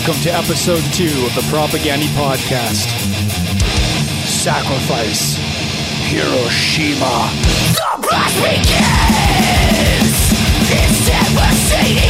Welcome to episode two of the Propagandhi Podcast. Sacrifice Hiroshima. The blast begins! It's devastating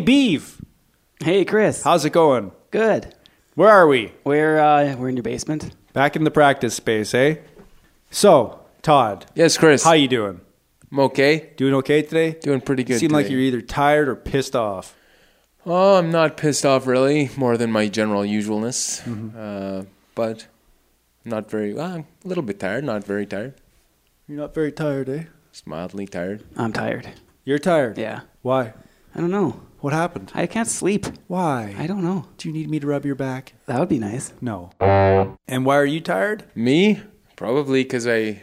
Hey, Beeve. Hey, Chris. How's it going? Good. Where are we? We're uh, we're in your basement. Back in the practice space, eh? So, Todd, Yes, Chris. how you doing? I'm okay. Doing okay today? Doing pretty good. Seem like today. you're either tired or pissed off. Oh, I'm not pissed off really, more than my general usualness. Mm-hmm. Uh, but not very. Well, I'm a little bit tired. Not very tired. You're not very tired, eh? Just mildly tired. I'm tired. You're tired. Yeah. Why? I don't know. What happened? I can't sleep. Why? I don't know. Do you need me to rub your back? That would be nice. No. And why are you tired? Me, probably because I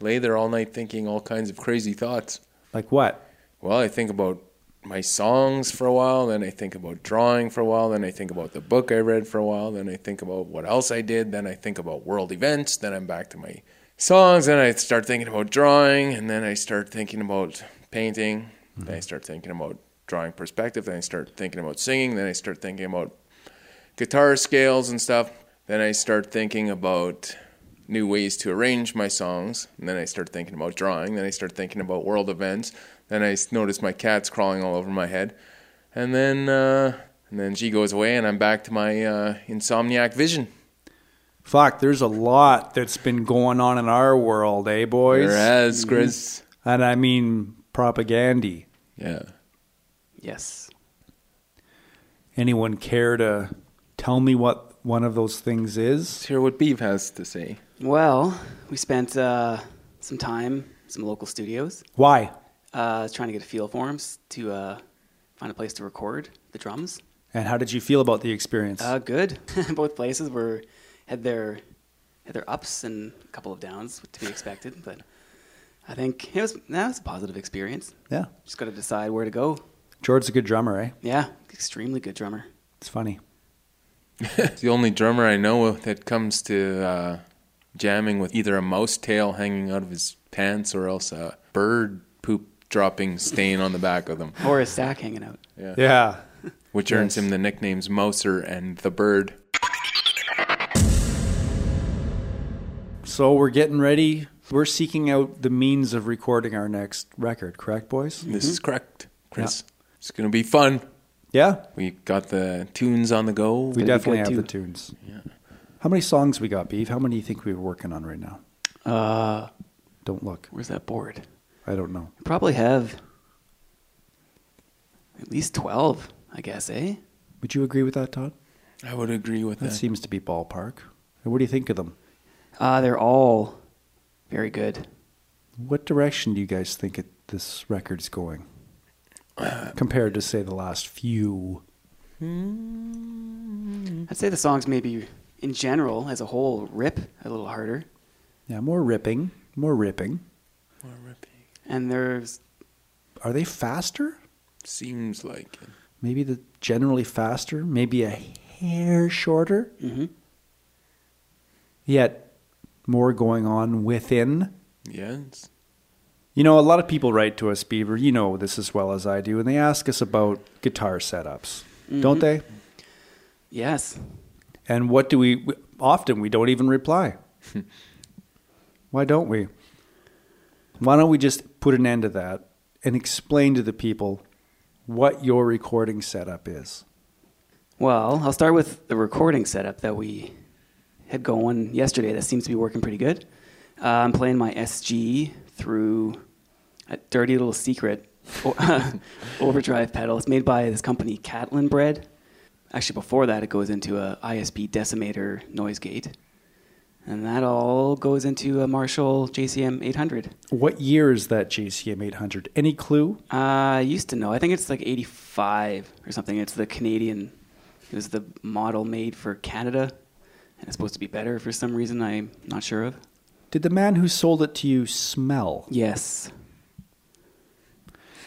lay there all night thinking all kinds of crazy thoughts. Like what? Well, I think about my songs for a while, then I think about drawing for a while, then I think about the book I read for a while, then I think about what else I did, then I think about world events, then I'm back to my songs, then I start thinking about drawing, and then I start thinking about painting, then I start thinking about drawing perspective, then I start thinking about singing, then I start thinking about guitar scales and stuff, then I start thinking about new ways to arrange my songs, and then I start thinking about drawing, then I start thinking about world events, then I notice my cat's crawling all over my head, and then uh, and then she goes away, and I'm back to my uh, insomniac vision. Fuck, there's a lot that's been going on in our world, eh, boys? Whereas Chris, And I mean Propagandhi. yeah, Yes. Anyone care to tell me what one of those things is? let's hear what Beef has to say. Well, we spent uh, some time, some local studios, Why? uh, trying to get a feel for them to uh, find a place to record the drums. And how did you feel about the experience? Uh, good. Both places were had their had their ups and a couple of downs to be expected, but I think it was that was a positive experience. yeah. Just got to decide where to go. Jord's a good drummer, eh? Yeah, extremely good drummer. It's funny. It's the only drummer I know that comes to uh, jamming with either a mouse tail hanging out of his pants or else a bird poop dropping stain on the back of them. Or a sack hanging out. Yeah. Yeah. Which earns Yes. him the nicknames Mouser and the Bird. So we're getting ready. We're seeking out the means of recording our next record, correct, boys? This is correct, Chris. It's going to be fun. Yeah. We got the tunes on the go. We be definitely have too. the tunes. Yeah. How many songs we got, Beef? How many do you think we're working on right now? Uh, Don't look. where's that board? I don't know. We probably have at least twelve, I guess, eh? Would you agree with that, Todd? I would agree with That that. seems to be ballpark. And what do you think of them? Uh, they're all very good. What direction do you guys think it, this record's going? Compared to, say, the last few. I'd say the songs maybe in general, as a whole, rip a little harder. Yeah, more ripping. More ripping. More ripping. And there's Are they faster? Seems like it. Maybe the generally faster, maybe a hair shorter. Mhm. Yet more going on within. Yes. You know, a lot of people write to us, Beaver. You know this as well as I do, and they ask us about guitar setups, don't they? yes, And what do we? Often we don't even reply. Why don't we? Why don't we just put an end to that and explain to the people what your recording setup is? Well, I'll start with the recording setup that we had going yesterday. That seems to be working pretty good. Uh, I'm playing my SG through a dirty little secret overdrive pedal. It's made by this company, Catalinbread. Actually, before that, it goes into a ISP decimator noise gate. And that all goes into a Marshall JCM 800. What year is that JCM 800? Any clue? Uh, I used to know. I think it's like 85 or something. It's the Canadian. It was the model made for Canada, and it's supposed to be better for some reason. I'm not sure of. Did the man who sold it to you smell? Yes.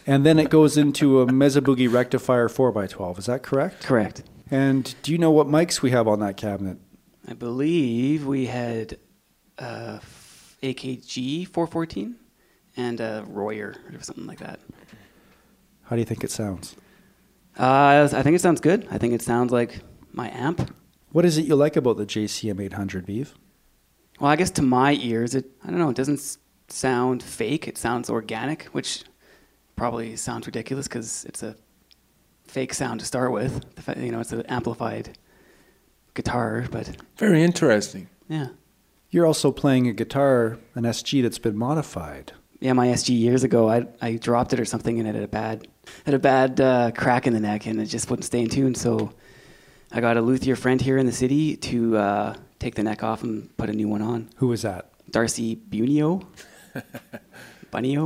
And then it goes into a Mesa Boogie rectifier 4x12. Is that correct? Correct. And do you know what mics we have on that cabinet? I believe we had uh, AKG 414 and a Royer or something like that. How do you think it sounds? Uh, I think it sounds good. I think it sounds like my amp. What is it you like about the JCM 800 Beef? Well, I guess to my ears, it I don't know. It doesn't sound fake. It sounds organic, which probably sounds ridiculous because it's a fake sound to start with. You know, it's an amplified guitar, but Very interesting. yeah, You're also playing a guitar, an SG that's been modified. yeah. My SG years ago, I I dropped it or something, and it had a bad had a bad uh, crack in the neck, and it just wouldn't stay in tune. So I got a luthier friend here in the city to uh, take the neck off and put a new one on. Who was that? Darcy Bunio, Bunio.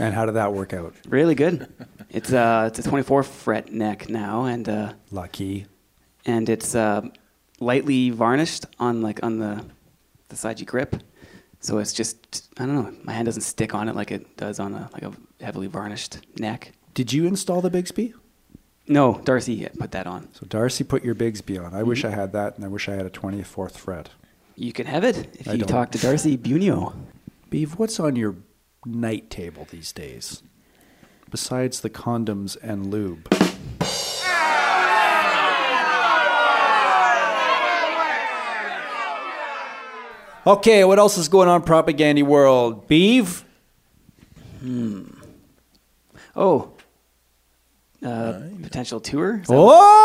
And how did that work out? Really good. It's uh, it's a 24 fret neck now, and uh, Lucky. and it's uh, lightly varnished on like on the the side you grip. So it's just I don't know. My hand doesn't stick on it like it does on a like a heavily varnished neck. Did you install the Bigsby? No, Darcy put that on. So Darcy put your Bigsby on. I wish I had that, and I wish I had a 24th fret. You can have it if I you don't. talk to Darcy Bunio. Beef, what's on your night table these days? Besides the condoms and lube. Okay, what else is going on Propagandhi world? Beef? Oh, uh, potential tour. Is that- Oh!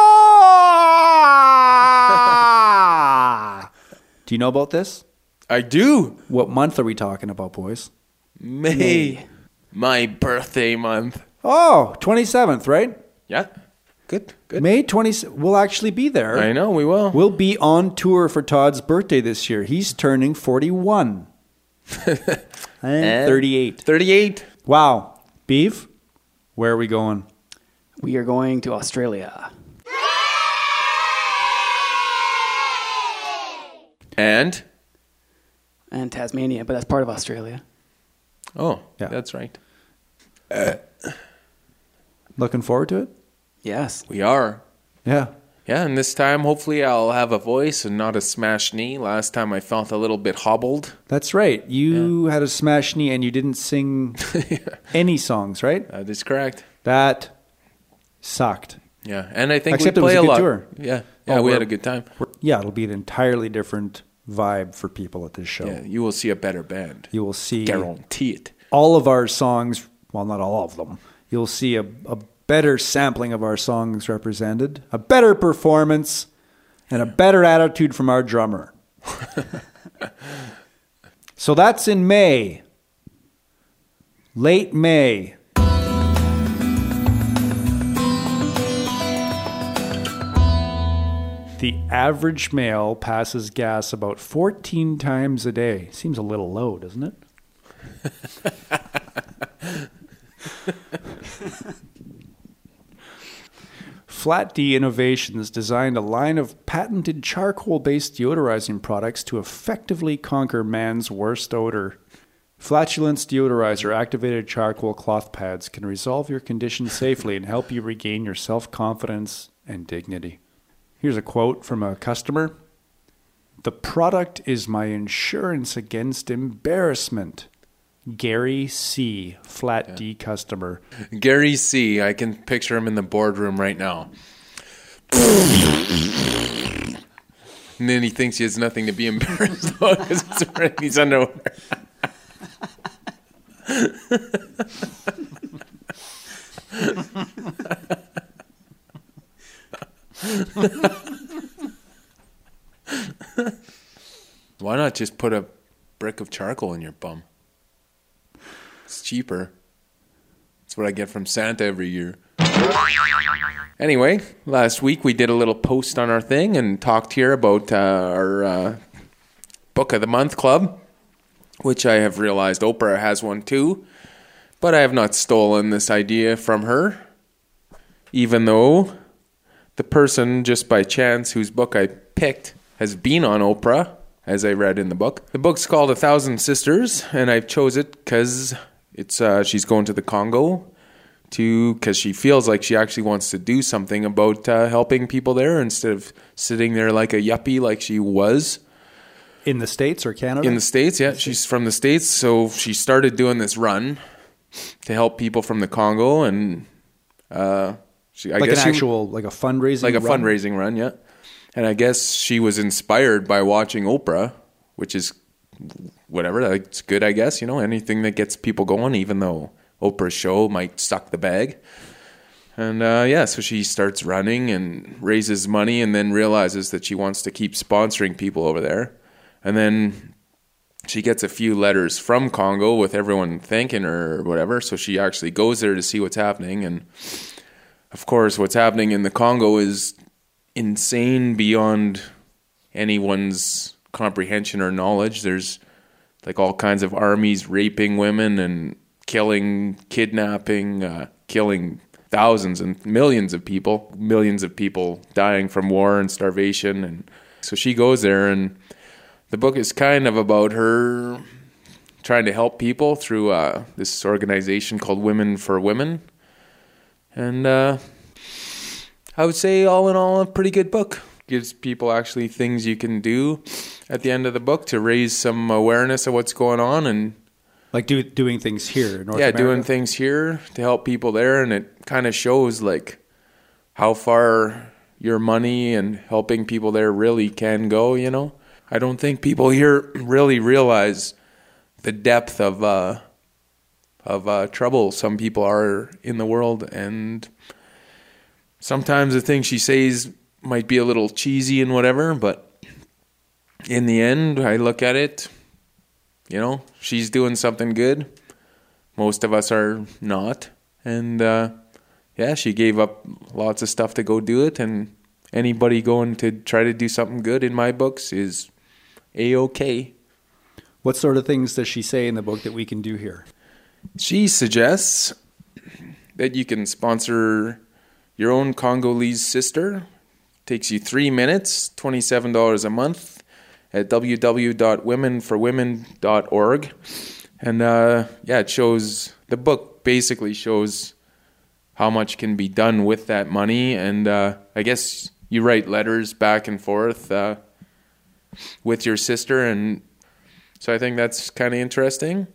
Do you know about this? I do. What month are we talking about, boys? May. May. My birthday month. Oh, 27th, right? Yeah. Good. Good. May 20. We'll actually be there. I know we will. We'll be on tour for Todd's birthday this year. He's turning 41. and And- 38. 38. Wow. Beef, where are we going? We are going to Australia. And and Tasmania, but that's part of Australia. Oh, Yeah. that's right. Uh, looking forward to it? Yes. We are. Yeah. Yeah, and this time hopefully I'll have a voice and not a smashed knee. Last time I felt a little bit hobbled. That's right. You had a smashed knee and you didn't sing any songs, right? That is correct. That sucked. Yeah, and I think Except we it was play a a, good lot. tour. Yeah, yeah, Oh, we had a good time. Yeah, it'll be an entirely different vibe for people at this show. Yeah, you will see a better band. You will see Guarantee it. all of our songs, well, not all of them. You'll see a, a better sampling of our songs represented, a better performance, and a better attitude from our drummer. so that's in May. Late May. The average male passes gas about 14 times a day. Seems a little low, doesn't it? Flat D Innovations designed a line of patented charcoal based deodorizing products to effectively conquer man's worst odor. Flatulence deodorizer activated charcoal cloth pads can resolve your condition safely and help you regain your self confidence and dignity. Here's a quote from a customer The product is my insurance against embarrassment. Gary C., Flat D customer. Gary C. I can picture him in the boardroom right now. and then he thinks he has nothing to be embarrassed about because he's wearing these underwear. Why not just put a brick of charcoal in your bum? It's cheaper. That's what I get from Santa every year. Anyway, last week we did a little post on our thing and talked here about uh, our uh, Book of the Month Club, which I have realized Oprah has one too. But I have not stolen this idea from her, even though the person, just by chance, whose book I picked has been on Oprah, as I read in the book. The book's called A Thousand Sisters, and I chose it because it's uh, she's going to the Congo to because she feels like she actually wants to do something about uh, helping people there instead of sitting there like a yuppie like she was In the States or Canada? in the states. Yeah, she's from the states, so she started doing this run to help people from the Congo, and uh, she I like guess an she- actual, like a fundraising like a run? fundraising run, yeah. And I guess she was inspired by watching Oprah, which is whatever. It's good, I guess. You know, anything that gets people going, even though Oprah's show might suck the bag. And uh, yeah, so she starts running and raises money, and then realizes that she wants to keep sponsoring people over there. And then she gets a few letters from Congo with everyone thanking her or whatever. So she actually goes there to see what's happening. And of course, what's happening in the Congo is insane beyond anyone's comprehension or knowledge. There's like all kinds of armies raping women and killing, kidnapping, uh, killing thousands and millions of people, millions of people dying from war and starvation. And so she goes there, and the book is kind of about her trying to help people through uh, this organization called Women for Women. And uh, I would say, all in all, a pretty good book. Gives people actually things you can do at the end of the book to raise some awareness of what's going on and Like do, doing things here in North yeah, America? doing things here to help people there, and it kind of shows like how far your money and helping people there really can go. You know, I don't think people here really realize the depth of uh, of uh, trouble some people are in the world, and sometimes the things she says might be a little cheesy and whatever, but in the end, I look at it, you know, she's doing something good. Most of us are not. And uh, yeah, she gave up lots of stuff to go do it. And anybody going to try to do something good in my books is a okay. What sort of things does she say in the book that we can do here? She suggests that you can sponsor your own Congolese sister. Takes you three minutes, $27 a month at www.womenforwomen.org. And uh, yeah, it shows the book basically shows how much can be done with that money. And uh, I guess you write letters back and forth uh, with your sister. And so I think that's kind of interesting.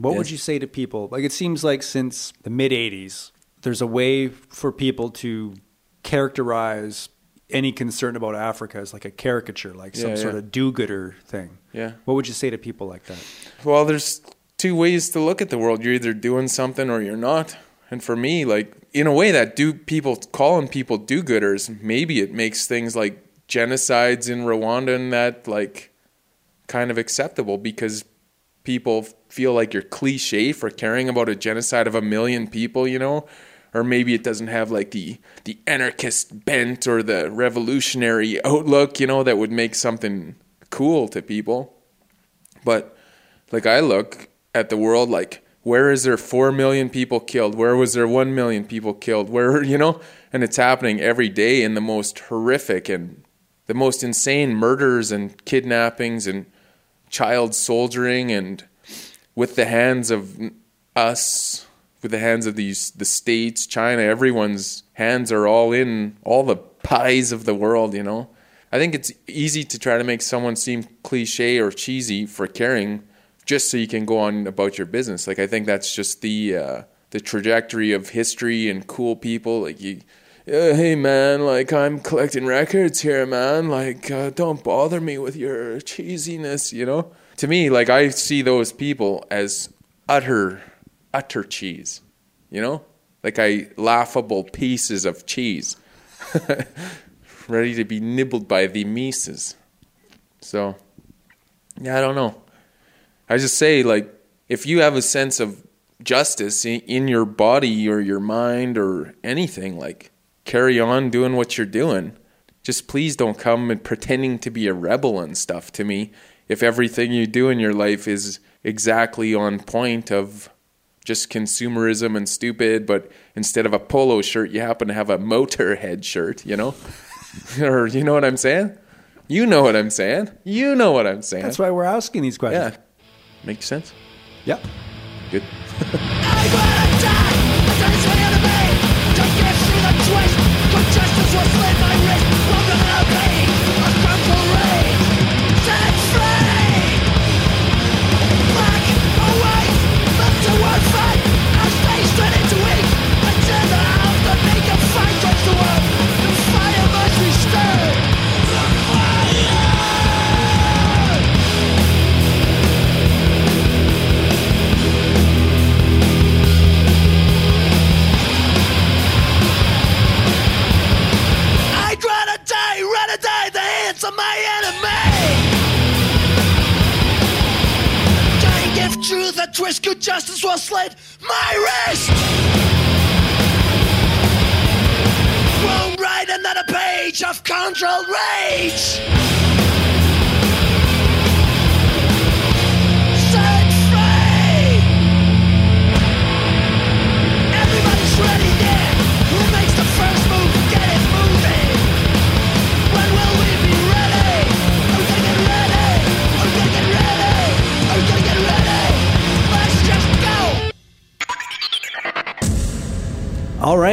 What would you say to people? Like it seems like since the mid 80s, there's a way for people to characterize any concern about Africa as like a caricature, like some Yeah, sort of do-gooder thing. Yeah. What would you say to people like that? Well, there's two ways to look at the world. You're either doing something or you're not. And for me, like in a way that do people calling people do-gooders, maybe it makes things like genocides in Rwanda and that like kind of acceptable because people feel like you're cliche for caring about a genocide of a million people, you know? Or maybe it doesn't have like the the anarchist bent or the revolutionary outlook, you know, that would make something cool to people. But like I look at the world like where is there 4 million people killed? Where was there 1 million people killed? Where, you know, and it's happening every day in the most horrific and the most insane murders and kidnappings and child soldiering and with the hands of us with the hands of these the states china everyone's hands are all in all the pies of the world you know? I think it's easy to try to make someone seem cliche or cheesy for caring just so you can go on about your business. Like i think that's just the uh, the trajectory of history and cool people. Like you uh, hey man like i'm collecting records here man like uh, don't bother me with your cheesiness you know to me like i see those people as utter utter cheese you know like I laughable pieces of cheese ready to be nibbled by the Mises. So, yeah, I don't know. I just say, like, if you have a sense of justice in, in your body or your mind or anything, like, carry on doing what you're doing. Just please don't come and pretending to be a rebel and stuff to me if everything you do in your life is exactly on point of just consumerism and stupid, but instead of a polo shirt, you happen to have a motorhead shirt, you know? or you know what I'm saying? You know what I'm saying. You know what I'm saying. That's why we're asking these questions. yeah. Makes sense? Yeah. Good.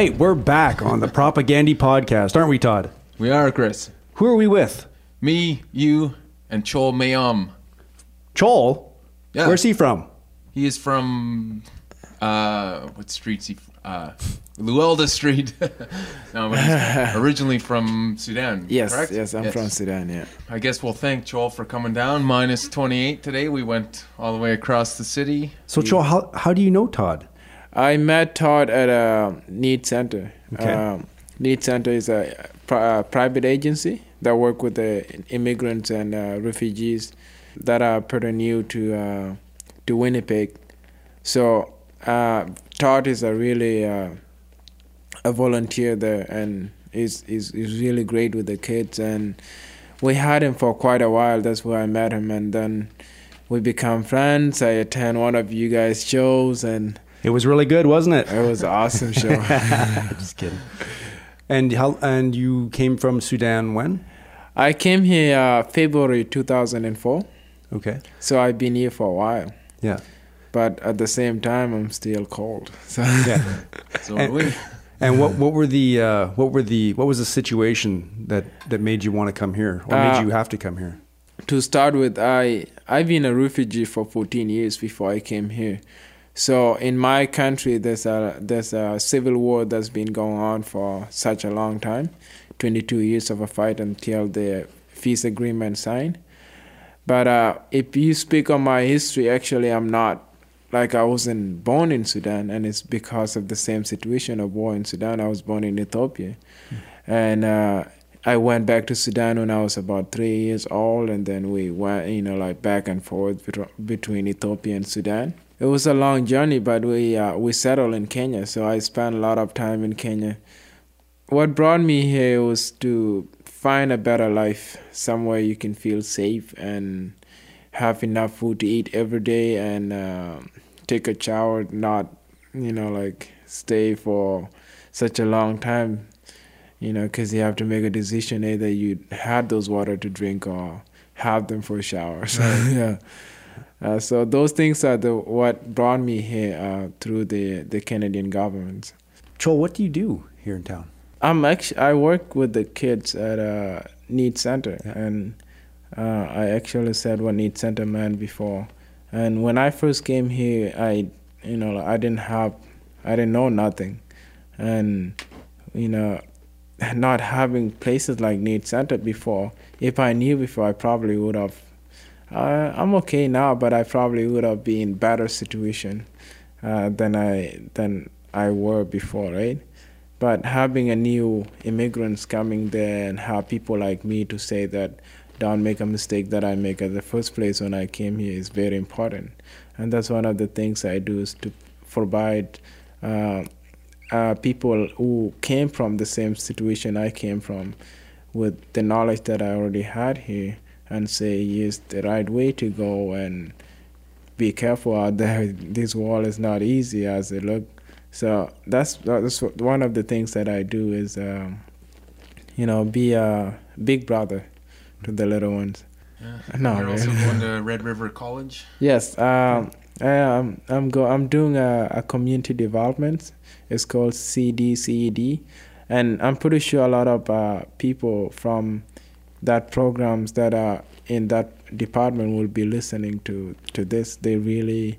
Right, we're back on the Propagandhi podcast, aren't we, Todd? We are, Chris. Who are we with? Me, you, and Chol Mayom. Joel. Yeah. Where's he from? He is from uh, what street's he? Uh, Luelda Street. no, he's originally from Sudan. Yes, correct? yes, I'm from Sudan. Yeah. I guess we'll thank Joel for coming down. Minus 28 today. We went all the way across the city. So, Joel, how, how do you know Todd? I met Todd at a need center. Okay. Um, Need Center is a pri- uh, private agency that work with the immigrants and uh, refugees that are pretty new to uh, to Winnipeg. So uh, Todd is a really uh, a volunteer there and is is is really great with the kids and we had him for quite a while. That's where I met him and then we become friends. I attend one of you guys' shows and It was really good, wasn't it? it was an awesome show. Just kidding. And how? And you came from Sudan when? I came here uh, February 2004, Okay. so I've been here for a while. Yeah. But at the same time, I'm still cold. So Yeah. So And- we, And what what were the uh, what were the what was the situation that that made you want to come here or made Uh, you have to come here? to start with, I I've been a refugee for 14 years before I came here. So in my country, there's a there's a civil war that's been going on for such a long time, 22 years of a fight until the peace agreement signed. But uh, if you speak on my history, actually, I'm not like I wasn't born in Sudan, and it's because of the same situation of war in Sudan. I was born in Ethiopia, and uh, I went back to Sudan when I was about three years old, and then we went, you know, like back and forth between Ethiopia and Sudan. It was a long journey, but we uh, we settled in Kenya, so I spent a lot of time in Kenya. What brought me here was to find a better life, somewhere you can feel safe and have enough food to eat every day, and uh, take a shower, not, you know, like stay for such a long time you know, because you have to make a decision either you had those water to drink or have them for a shower. So yeah, uh, so those things are the what brought me here uh, through the the Canadian government. Joel, what do you do here in town? I'm actually I work with the kids at a need center, and uh, I actually said what need center meant before. And when I first came here, I you know I didn't have I didn't know nothing, and you know not having places like need center before. If I knew before, I probably would have. Uh, I'm okay now, but I probably would have been in better situation uh, than I than I were before, right? But having a new immigrants coming there and have people like me to say that don't make a mistake that I make at the first place when I came here is very important, and that's one of the things I do is to provide. Uh, uh, people who came from the same situation I came from with the knowledge that I already had here and say, yes, the right way to go and be careful out there. This wall is not easy as it look. So that's that's one of the things that I do is, um, you know, be a big brother to the little ones. Yeah. No, You're also going to Red River College. Yes, um, I am. I'm go. I'm doing a, a community development. It's called CDCED, and I'm pretty sure a lot of uh, people from that programs that are in that department will be listening to to this. They really,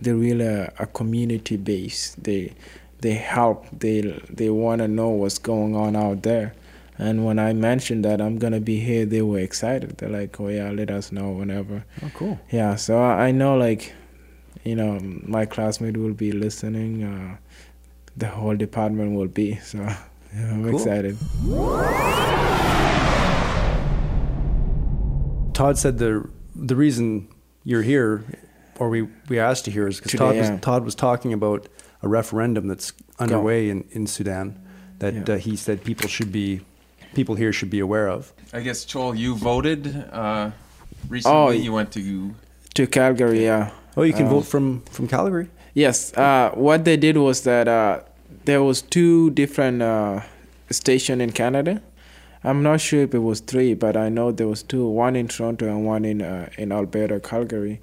they really are a community base. They they help. They they want to know what's going on out there. And when I mentioned that I'm gonna be here, they were excited. They're like, "Oh yeah, let us know whenever." Oh, cool. Yeah, so I I know like, you know, my classmate will be listening. Uh, the whole department will be. So yeah, I'm Cool. excited. Todd said the the reason you're here, or we, we asked you here, is because Today, Todd was. Todd was talking about a referendum that's underway in, in Sudan that Yeah. uh, he said people should be people here should be aware of. I guess Joel, you voted uh, recently. Oh, you went to To Calgary, yeah. Oh, you can Um, vote from from Calgary. Yes. Uh, what they did was that uh, there was two different uh, station in Canada. I'm not sure if it was three, but I know there was two. One in Toronto and one in uh, in Alberta, Calgary.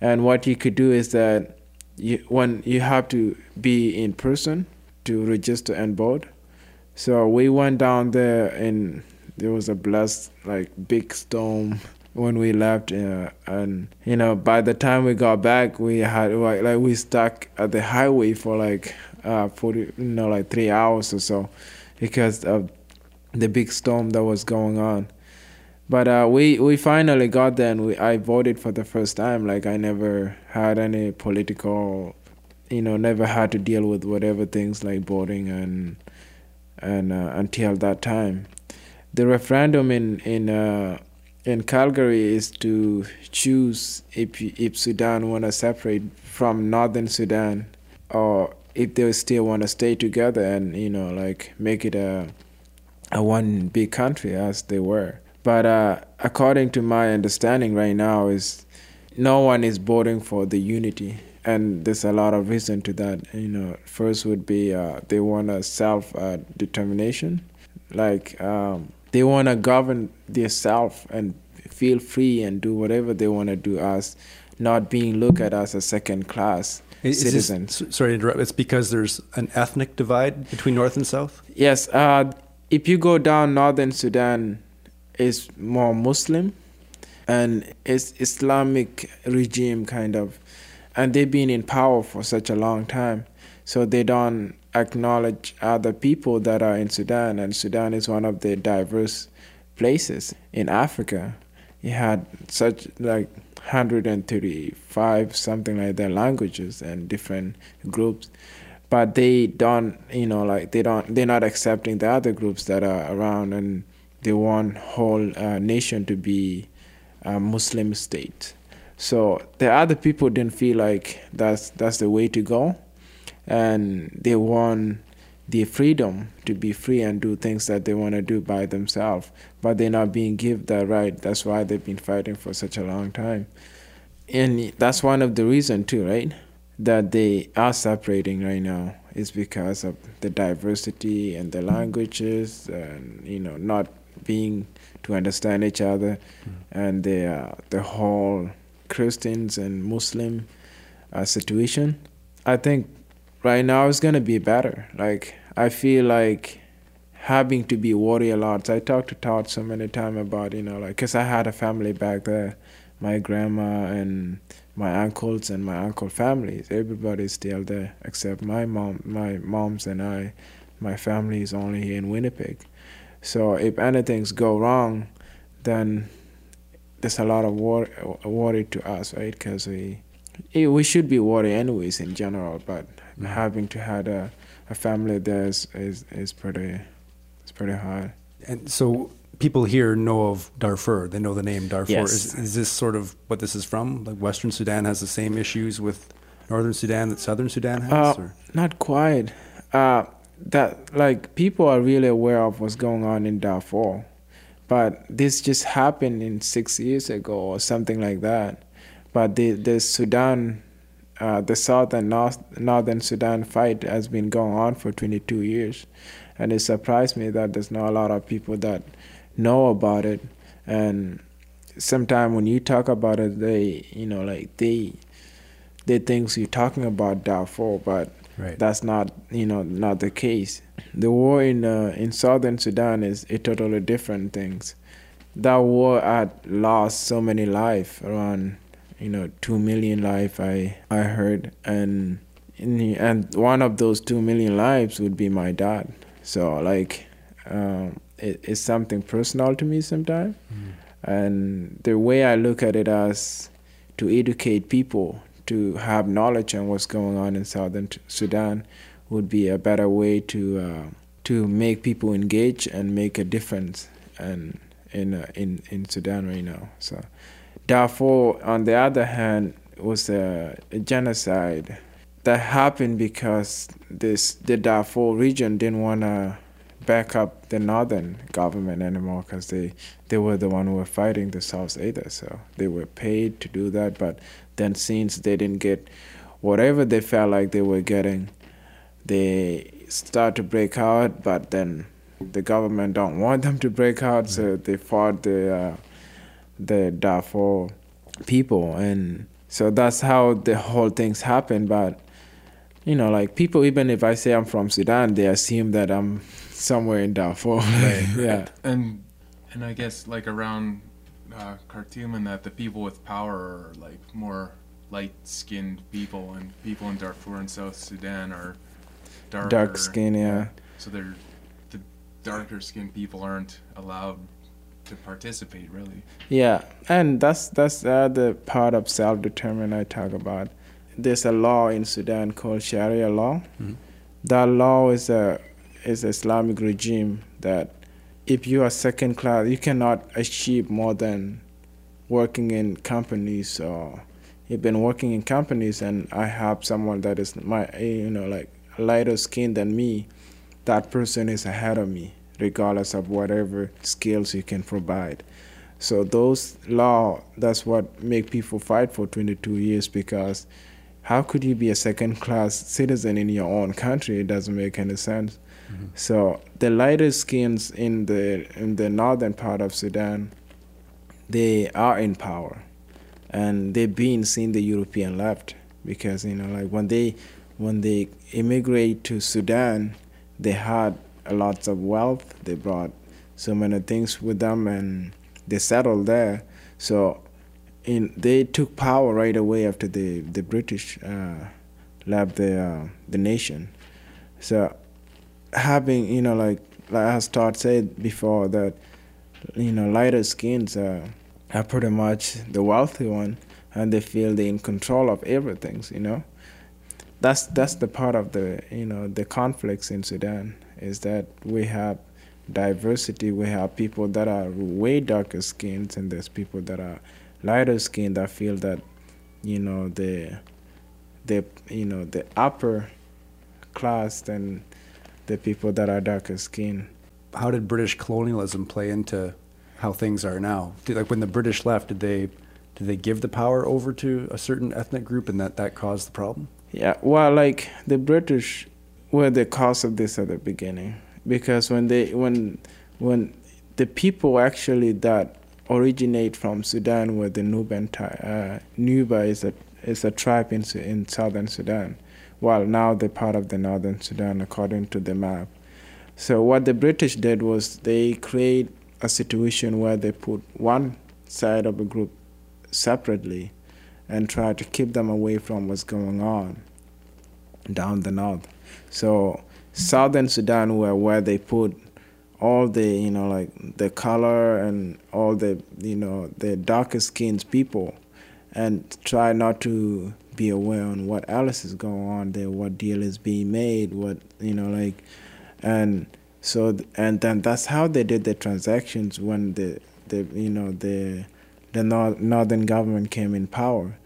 And what you could do is that you when you have to be in person to register and vote. So we went down there and there was a blast, like big storm when we left uh, and you know by the time we got back we had like, like we stuck at the highway for like uh 40 you know like 3 hours or so because of the big storm that was going on. But uh, we we finally got there and we, I voted for the first time. Like I never had any political you know never had to deal with whatever things like voting and and uh, until that time, the referendum in in uh, in Calgary is to choose if if Sudan want to separate from Northern Sudan or if they still want to stay together and you know like make it a a one big country as they were. But uh, according to my understanding right now is no one is voting for the unity and there's a lot of reason to that you know first would be uh, they want a self uh, determination like um, they want to govern themselves and feel free and do whatever they want to do as not being looked at as a second class Is citizens sorry to interrupt. It's because there's an ethnic divide between North and South. Yes, uh, if you go down northern Sudan, is more Muslim, and it's Islamic regime kind of, and they've been in power for such a long time, so they don't acknowledge other people that are in Sudan, and Sudan is one of the diverse places in Africa. You had such like 135 something like that languages and different groups but they don't you know like they don't they're not accepting the other groups that are around and they want whole uh, nation to be a muslim state. So the other people didn't feel like that's that's the way to go. And they want the freedom to be free and do things that they want to do by themselves but they're not being given that right. That's why they've been fighting for such a long time. And that's one of the reason too right that they are separating right now is because of the diversity and the languages and you know not being to understand each other and the uh, the whole Christians and Muslim uh, situation. I think right now it's gonna be better. Like I feel like having to be worried a lot. I talked to Todd so many times about you know like because I had a family back there, my grandma and my uncles and my uncle families. Everybody's still there except my mom, my moms and I. My family is only here in Winnipeg. So if anything's go wrong, then there's a lot of worry, worry to us, right? Because we we should be worried anyways in general, but mm-hmm. having to have a, a family there is, is is pretty it's pretty hard. And so people here know of Darfur. They know the name Darfur. Yes. Is, is this sort of what this is from? Like Western Sudan has the same issues with Northern Sudan that Southern Sudan has? Uh, or? not quite. Uh, that like people are really aware of what's going on in Darfur, but this just happened in six years ago or something like that. But the the Sudan, uh, the South and North Northern Sudan fight has been going on for 22 years, and it surprised me that there's not a lot of people that know about it. And sometimes when you talk about it, they you know like they they think you're talking about Darfur, but Right. that's not you know not the case. The war in uh, in southern Sudan is a totally different things. That war had lost so many life around you know two million life I I heard and in the- and one of those two million lives would be my dad. So like um, it, it's something personal to me sometimes, and the way I look at it as to educate people to have knowledge on what's going on in southern Sudan would be a better way to uh, to make people engage and make a difference and in uh, in in Sudan right now. So Darfur, on the other hand, was a, a genocide that happened because this the Darfur region didn't want to back up the northern government anymore because they they were the one who were fighting the south either. So they were paid to do that but then since they didn't get whatever they felt like they were getting they start to break out but then the government don't want them to break out. So they fought the uh, the Darfur people. And so that's how the whole things happen. but you know like people even if I say I'm from Sudan they assume that I'm somewhere in Darfur yeah And and I guess like around uh, Khartoum and that the people with power are like more light-skinned people, and people in Darfur and South Sudan are darker. dark skin yeah So they're the darker-skinned people aren't allowed to participate really. Yeah, and that's that's the other part of self-determination I talk about. There's a law in Sudan called Sharia law. That law is a is Islamic regime that if you are second class, you cannot achieve more than working in companies or you've been working in companies and I have someone that is my you know like lighter skin than me, that person is ahead of me, regardless of whatever skills you can provide. So those law that's what make people fight for 22 years because how could you be a second class citizen in your own country? It doesn't make any sense. So the lighter skins in the in the northern part of Sudan, they are in power, and they've been seeing the European left because you know like when they when they immigrate to Sudan, they had lots of wealth. They brought so many things with them, and they settled there. So in they took power right away after the the British uh, left the uh, the nation. So having you know like like as Todd said before that you know lighter skins uh, are pretty much the wealthy one and they feel they're in control of everything you know? That's that's the part of the you know the conflicts in Sudan is that we have diversity we have people that are way darker skins and there's people that are lighter skinned that feel that you know the the you know the upper class than the people that are darker skinned How did British colonialism play into how things are now? Did, like when the British left, did they did they give the power over to a certain ethnic group, and that that caused the problem? Yeah, well, like the British were the cause of this at the beginning because when they when when the people actually that originate from Sudan were the Nubian uh, Nuba is a is a tribe in in southern Sudan, while now they're part of the northern Sudan according to the map. So what the British did was they create a situation where they put one side of a group separately and try to keep them away from what's going on down the north. So southern Sudan were where they put all the you know like the color and all the you know the darker skinned people and try not to be aware on what else is going on there, what deal is being made, what you know like and so and then that's how they did the transactions when the the you know the the nor- northern government came in power.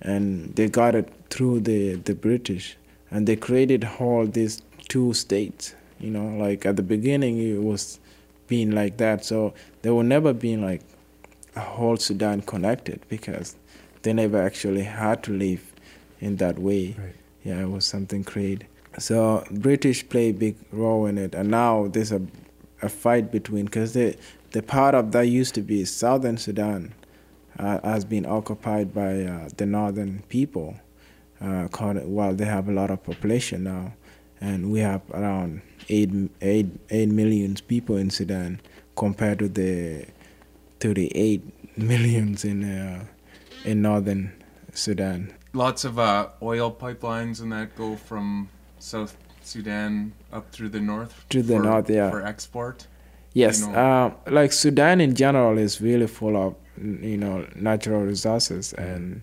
And they got it through the the British. And they created all these two states you know like at the beginning it was being like that. So there will never be like a whole Sudan connected because they never actually had to live in that way Right. yeah it was something created so British play a big role in it and now there's a a fight between because the the part of that used to be southern Sudan uh, has been occupied by uh, the northern people. Uh, called, well, they have a lot of population now, and we have around eight, eight, eight millions people in Sudan compared to the 38 millions in uh, in northern Sudan. Lots of uh, oil pipelines and that go from South Sudan up through the north. To the for- north, yeah. For export. Yes, You know- uh, like Sudan in general is really full of you know natural resources and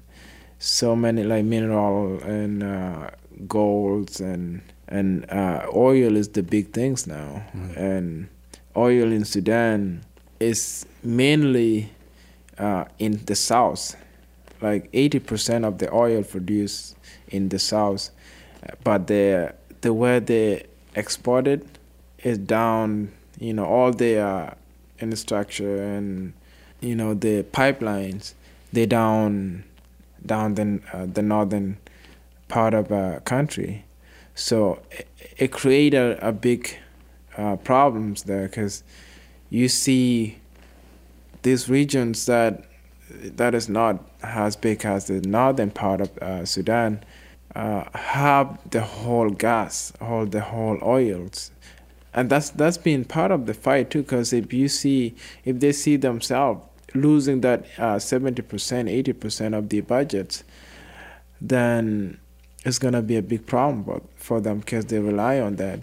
so many like mineral and uh, golds and and uh, oil is the big things now and oil in Sudan is mainly uh, in the south like 80% of the oil produced in the south uh, but the the way they export it is down you know all the uh, infrastructure and you know the pipelines they down down the uh, the northern part of a country. So it, it created a, big uh, problems there because you see these regions that that is not as big as the northern part of uh, Sudan uh, have the whole gas, all the whole oils, and that's that's been part of the fight too. Because if you see, if they see themselves losing that uh, seventy percent, eighty percent of the budgets, then it's gonna be a big problem for- for them because they rely on that,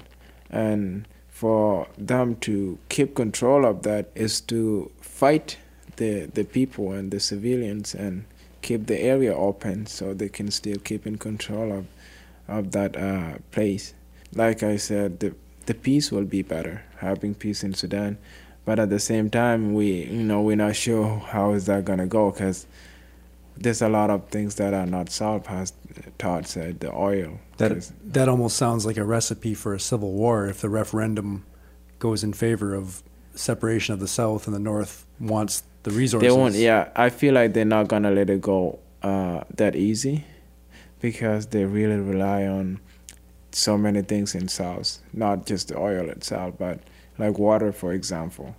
and for them to keep control of that is to fight the the people and the civilians and keep the area open so they can still keep in control of of that uh, place. Like I said, the the peace will be better, having peace in Sudan. But at the same time, we you know we're not sure how is that gonna go because there's a lot of things that are not solved, as Todd said, the oil. That that almost sounds like a recipe for a civil war if the referendum goes in favor of separation of the South and the North wants the resources. They won't. Yeah, I feel like they're not gonna let it go uh, that easy, because they really rely on so many things in South, not just the oil itself, but like water, for example.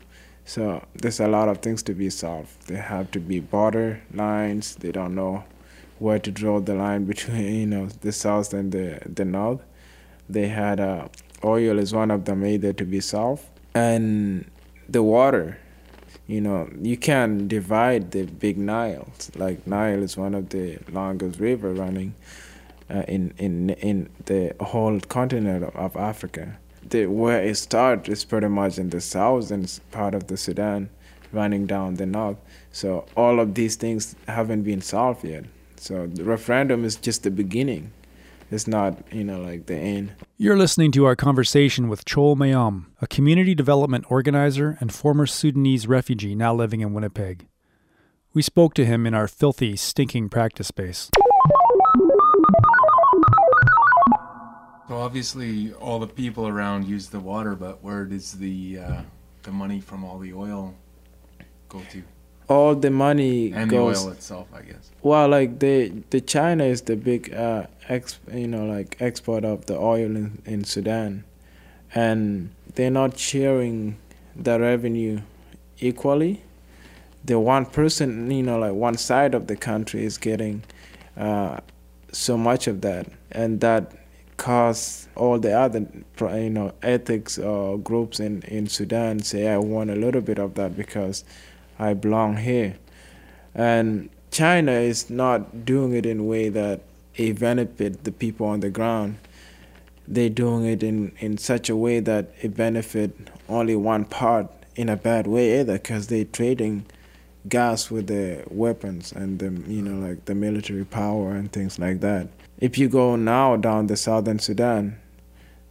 So there's a lot of things to be solved. There have to be border lines. They don't know where to draw the line between you know the South and the the North. They had uh, oil is one of them either to be solved, and the water. You know you can divide the big Nile. like nile is one of the longest river running uh, in in in the whole continent of, of africa. The where it starts is pretty much in the southern part of the sudan running down the north. So all of these things haven't been solved yet. So the referendum is just the beginning it's not you know like the end You're listening to our conversation with Chol Mayom, a community development organizer and former Sudanese refugee now living in Winnipeg. We spoke to him in our filthy, stinking practice space. So obviously, all the people around use the water, but where does the uh, the money from all the oil go to? All the money And goes the oil itself, I guess. Well, like the the China is the big uh, ex, you know, like export of the oil in, in Sudan, and they're not sharing the revenue equally. The one person, you know, like one side of the country is getting uh, so much of that, and that cause all the other, you know, ethics uh, groups in in Sudan say, I want a little bit of that because I belong here and China is not doing it in a way that it benefit the people on the ground. They're doing it in, in such a way that it benefit only one part in a bad way either, because they're trading gas with the weapons and the you know like the military power and things like that. If you go now down the southern Sudan,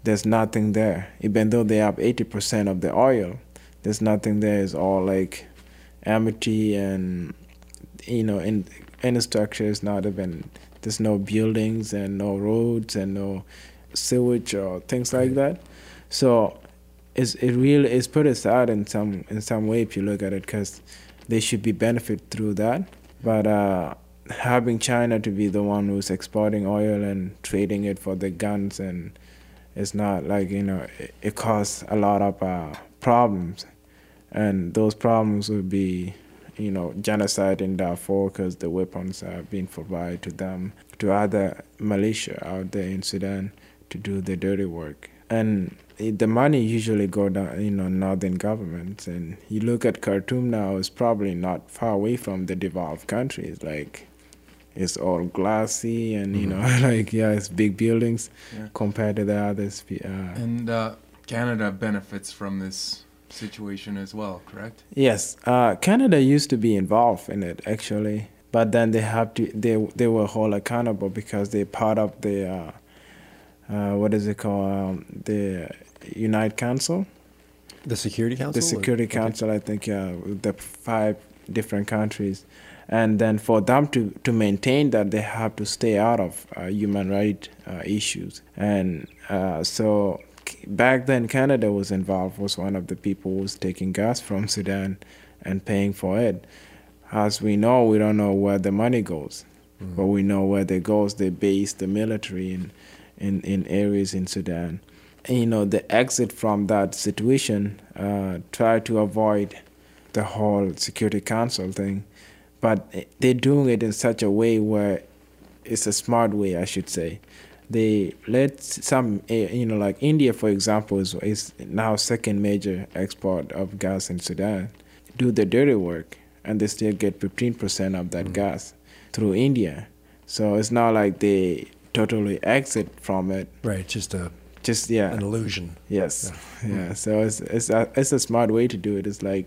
there's nothing there. Even though they have 80% of the oil, there's nothing there. It's all like amity and you know in any structure is not even there's no buildings and no roads and no sewage or things like that. So it's it really is pretty sad in some in some way if you look at it because they should be benefit through that. But uh having china to be the one who's exporting oil and trading it for the guns and it's not like you know it, it causes a lot of uh, problems and those problems would be you know genocide in Darfur because the weapons are being provided to them to other militia out there in Sudan to do the dirty work. And the money usually go down you know northern governments. And you look at Khartoum now it's probably not far away from the devolved countries. Like it's all glassy and you know like yeah it's big buildings Yeah. compared to the others uh, And uh, Canada benefits from this situation as well, correct? Yes, uh, Canada used to be involved in it actually, but then they have to they they were held accountable because they're part of the uh, uh, what is it called um, the United Council, The Security Council? the Security Okay. Council. I think yeah, the five different countries, and then for them to to maintain that they have to stay out of uh, human rights uh, issues, and uh, back then Canada was involved was one of the people who was taking gas from Sudan and paying for it. As we know, we don't know where the money goes, but we know where they goes. They base the military in, in, in areas in Sudan. And, you know, the exit from that situation, uh, try to avoid the whole Security Council thing, but they're doing it in such a way where it's a smart way, I should say they let some eh, you know like India for example is, is now second major export of gas in Sudan. Do the dirty work and they still get 15% of that gas through India. So it's not like they totally exit from it. Right, just a, just yeah. an illusion. yes. Yeah, so it's it's a, it's a smart way to do it. It's like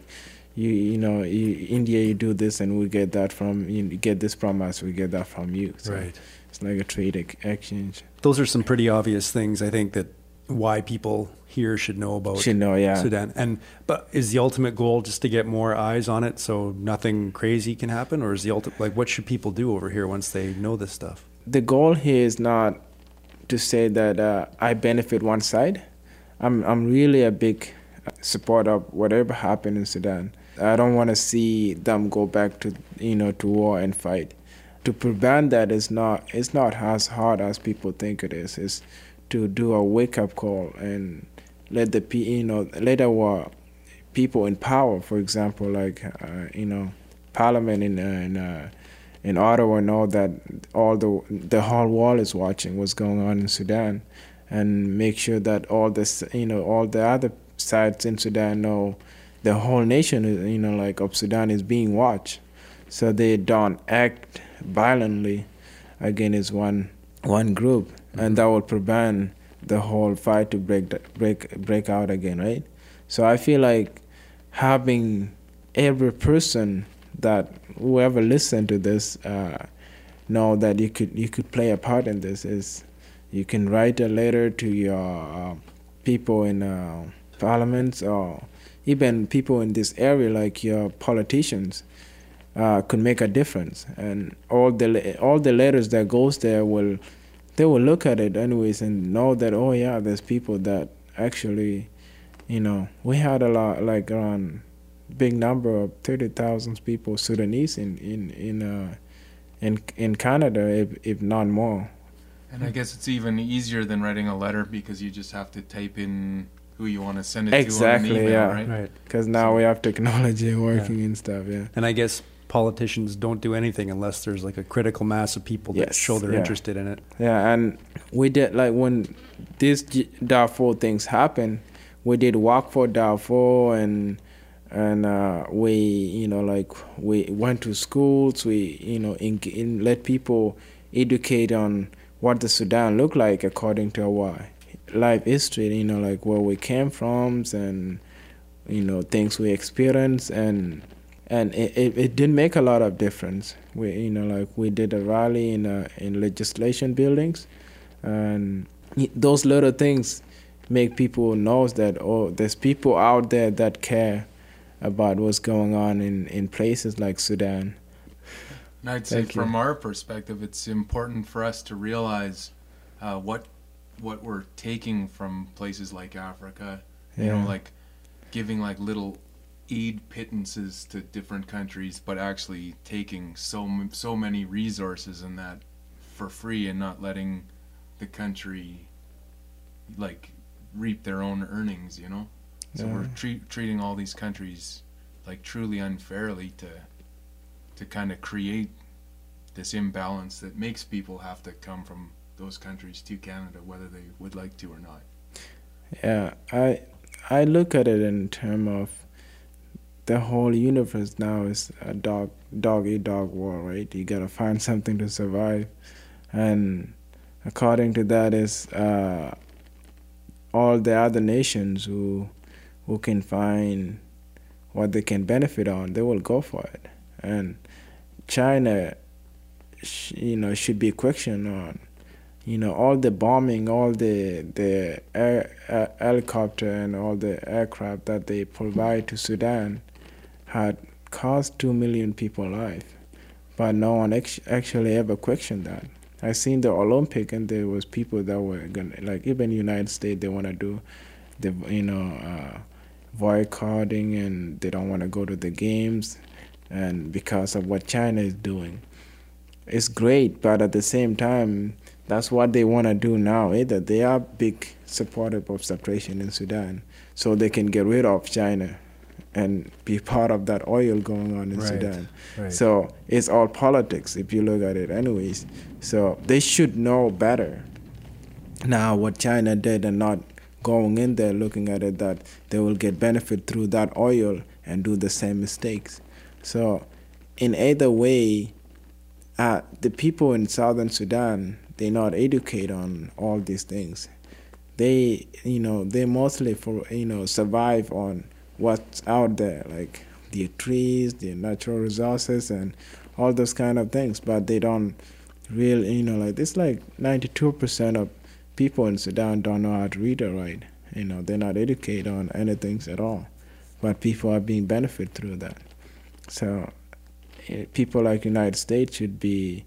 you you know you, India you do this and we get that from you get this from us we get that from you. So Right. It's like a trade exchange Those are some pretty obvious things I think that why people here should know about Should know, yeah. Sudan. And but is the ultimate goal just to get more eyes on it so nothing crazy can happen, or is the ultimate like what should people do over here once they know this stuff? the goal here is not to say that uh, I benefit one side. I'm I'm really a big supporter of whatever happened in Sudan. I don't want to see them go back to you know to war and fight. To prevent that is not it's not as hard as people think it is. It's to do a wake up call and let the you know let our people in power, for example, like uh, you know Parliament in uh, in, uh, in Ottawa know that all the the whole world is watching what's going on in Sudan, and make sure that all this you know all the other sides in Sudan know the whole nation you know like of Sudan is being watched, so they don't act violently against one one group, and that will prevent the whole fight to break break break out again, right? So I feel like having every person that whoever listen to this uh, know that you could you could play a part in this is you can write a letter to your uh, people in uh, parliaments or even people in this area like your politicians uh, could make a difference and all the all the letters that goes there will they will look at it anyways and know that oh yeah there's people that actually you know we had a lot like around big number of 30,000 people Sudanese in in in uh, in in Canada if, if not more And I guess it's even easier than writing a letter because you just have to type in who you want to send it to Exactly, yeah. right? Right. because now we have technology working and stuff yeah And I guess politicians don't do anything unless there's like a critical mass of people that Yes, show they're yeah. interested in it. Yeah, and we did like when these Darfur things happened, we did walk for Darfur and and uh, we you know like we went to schools. We you know in, in let people educate on what the Sudan looked like according to our life history. You know like where we came from and you know things we experienced and and it, it, it didn't make a lot of difference. We you know like we did a rally in uh, in legislation buildings, and those little things make people know that oh there's people out there that care about what's going on in, in places like Sudan. And I'd say Thank you. from our perspective, it's important for us to realize uh, what what we're taking from places like Africa. You Yeah. know, like giving like little aid pittances to different countries, but actually taking so so many resources in that for free and not letting the country like reap their own earnings. You know, so we're treat, treating all these countries like truly unfairly to to kind of create this imbalance that makes people have to come from those countries to Canada, whether they would like to or not. Yeah, I I look at it in terms of the whole universe now is a dog dog eat dog world, right? You gotta find something to survive, and according to that is uh, all the other nations who who can find what they can benefit on, they will go for it, and China, you know, should be questioned on you know all the bombing all the the air, uh, helicopter and all the aircraft that they provide to Sudan had cost 2 million people life but no one ex- actually ever questioned that. I seen the Olympic and there was people that were gonna like even United States they want to do the you know uh, boycotting and they don't want to go to the games and because of what China is doing. It's great but at the same time that's what they want to do now. Either. They are big supporters of separation in Sudan, so they can get rid of China and be part of that oil going on in Right, Sudan. right. So it's all politics if you look at it, anyways. So they should know better now what China did and not going in there looking at it that they will get benefit through that oil and do the same mistakes. So in either way, uh, the people in southern Sudan they not educate on all these things. They you know they mostly for you know survive on what's out there like the trees, the natural resources, and all those kind of things. But they don't really you know like it's like ninety two percent of people in Sudan don't know how to read or write. You know, they're not educated on anything at all, but people are being benefited through that. So, eh, people like United States should be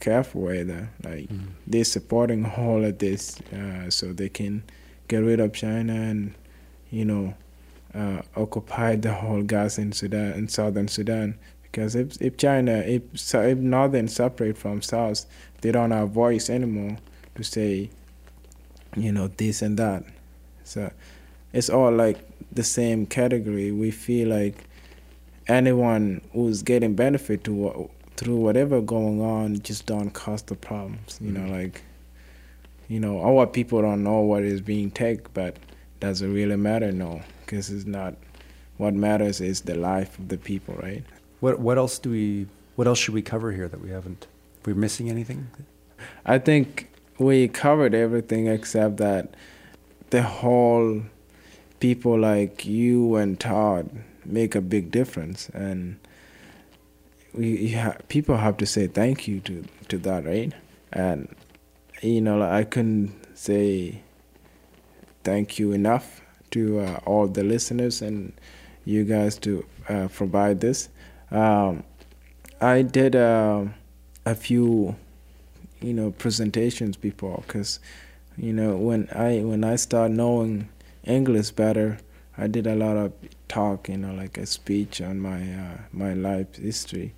careful whether like they're supporting all of this uh, so they can get rid of China and you know uh, occupy the whole gas in Sudan in southern Sudan. Because if if China if if northern separate from south they don't have voice anymore to say you know this and that. So it's all like the same category. We feel like anyone who's getting benefit to what, through whatever going on just don't cause the problems you know like you know our people don't know what is being taken but does it really matter? No because it's not what matters is the life of the people right What what else do we? What else should we cover here that we haven't? We're missing anything? I think we covered everything except that the whole people like you and Todd make a big difference, and we ha- people have to say thank you to to that, right? And you know, like, I couldn't say thank you enough to uh, all the listeners and you guys to uh, provide this. Um, I did uh, a few you know presentations before because you know when i when i start knowing english better i did a lot of talk you know like a speech on my uh, my life history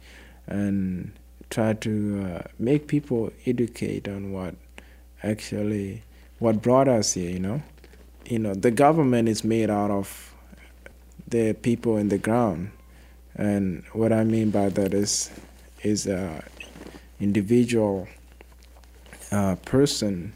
and try to uh, make people educate on what actually what brought us here you know you know the government is made out of the people in the ground. And what i mean by that is is uh, individual uh, person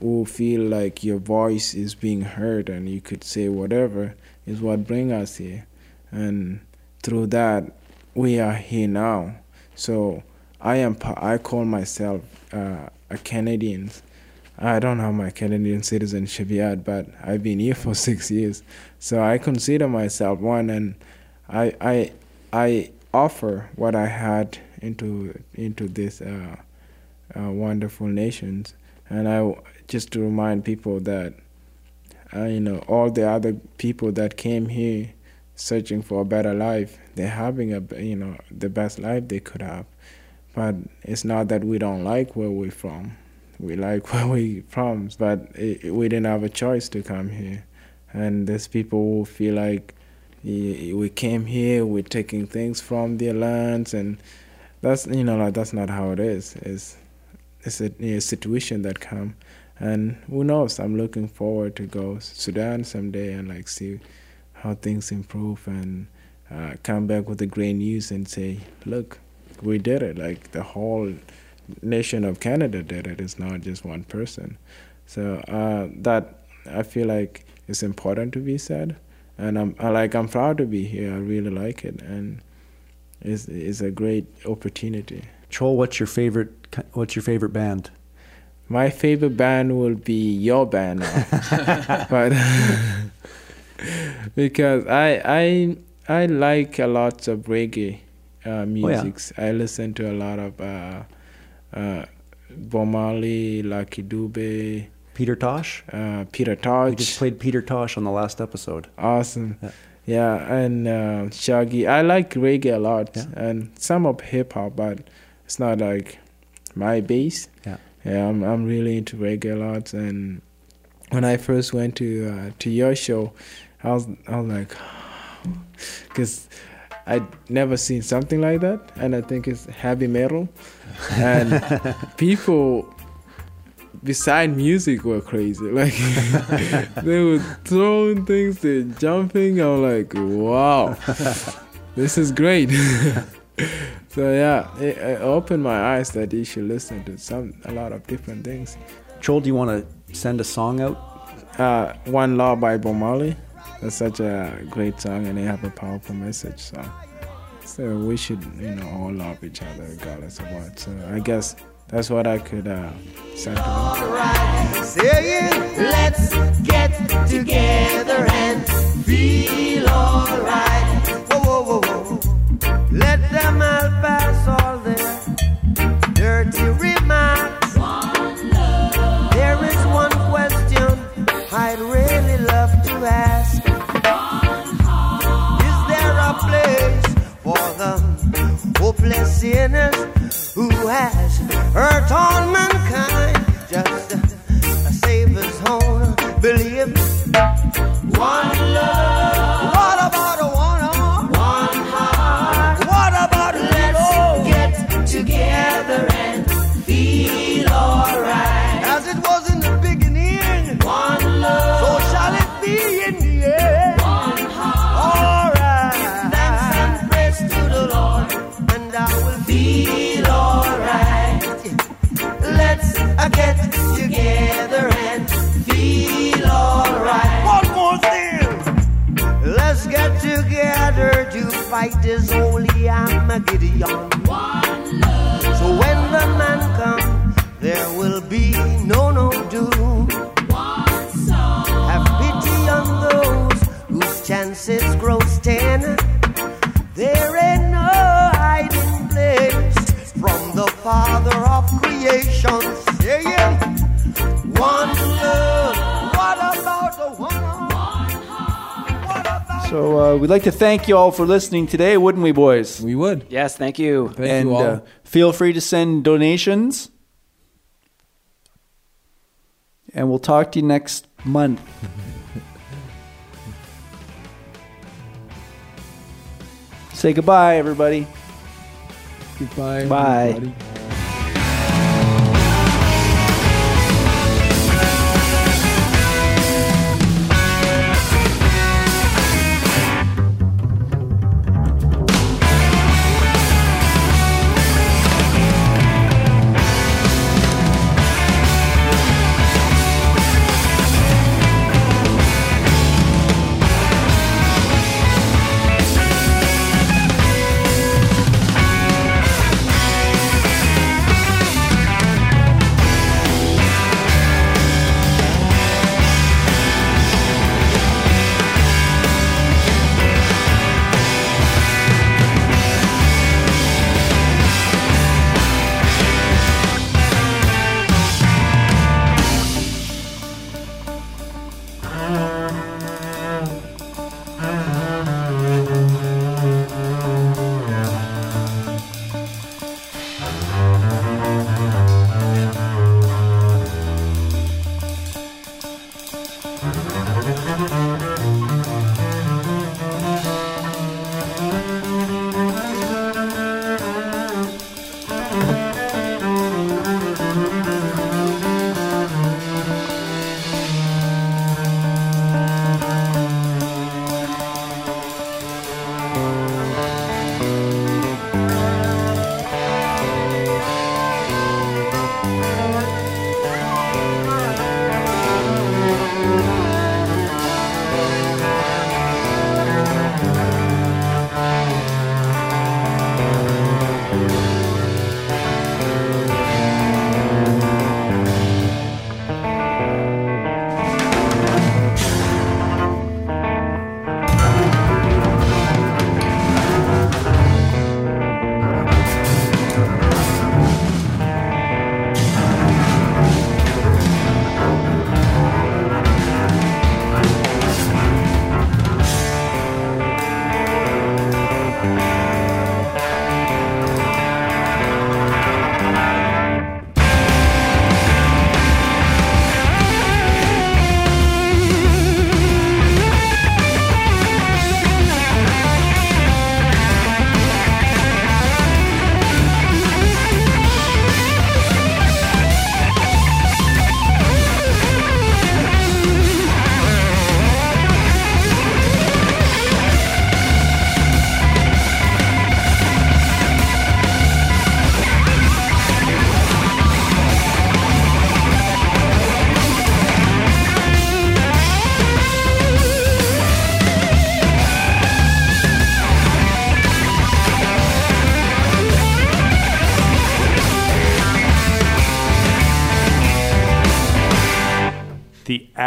who feel like your voice is being heard and you could say whatever is what bring us here. And through that we are here now. So i am i call myself uh, a canadian i don't have my canadian citizenship yet but i've been here for six years so i consider myself one and i i i offer what i had into into this uh, uh, wonderful nations. And I just to remind people that uh, you know all the other people that came here searching for a better life, they're having a you know the best life they could have. But it's not that we don't like where we're from. We like where we from, but it, we didn't have a choice to come here. And there's people who feel like we came here, we're taking things from their lands, and that's you know like that's not how it is. It's it's a, a situation that come and who knows i'm looking forward to go sudan someday and like see how things improve and uh, come back with the great news and say look we did it like the whole nation of canada did it it's not just one person so uh, that i feel like it's important to be said and i'm I like i'm proud to be here i really like it and it's, it's a great opportunity Troll, what's your favorite? What's your favorite band? My favorite band will be your band but because I I I like a lot of reggae uh, music. I listen to a lot of uh, uh, Bob Marley, Lucky Dube, Peter Tosh. uh, Peter We just played Peter Tosh on the last episode. Awesome. Yeah. Yeah, and uh, Shaggy. I like reggae a lot Yeah. and some of hip hop, but it's not like my base. Yeah. Yeah, I'm I'm really into reggae a lot, and when I first went to uh, to your show, I was I was like, because I'd never seen something like that, and I think it's heavy metal, and people beside music were crazy. Like they were throwing things, they're jumping. I'm like, wow, this is great. so yeah, it, it opened my eyes that you should listen to some a lot of different things. Troll, do you want to send a song out? Uh, One Law by Bob Marley. That's such a great song, and they have a powerful message. So, so we should, you know, all love each other regardless of what. So I guess that's what I could uh, saying, let's get together and feel alright. Whoa, whoa, whoa, whoa. Let them all pass all hopeless sinners who has hurt all mankind? Just a Savior's own belief. One love. This holy Armageddon. So So uh, we'd like to thank you all for listening today, wouldn't we, boys? We would. Yes, thank you. Thank and you all. Uh, feel free to send donations. And we'll talk to you next month. Say goodbye, everybody. Goodbye. Bye. everybody.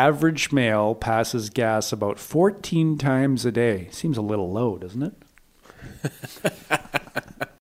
Average male passes gas about 14 times a day. Seems a little low, doesn't it?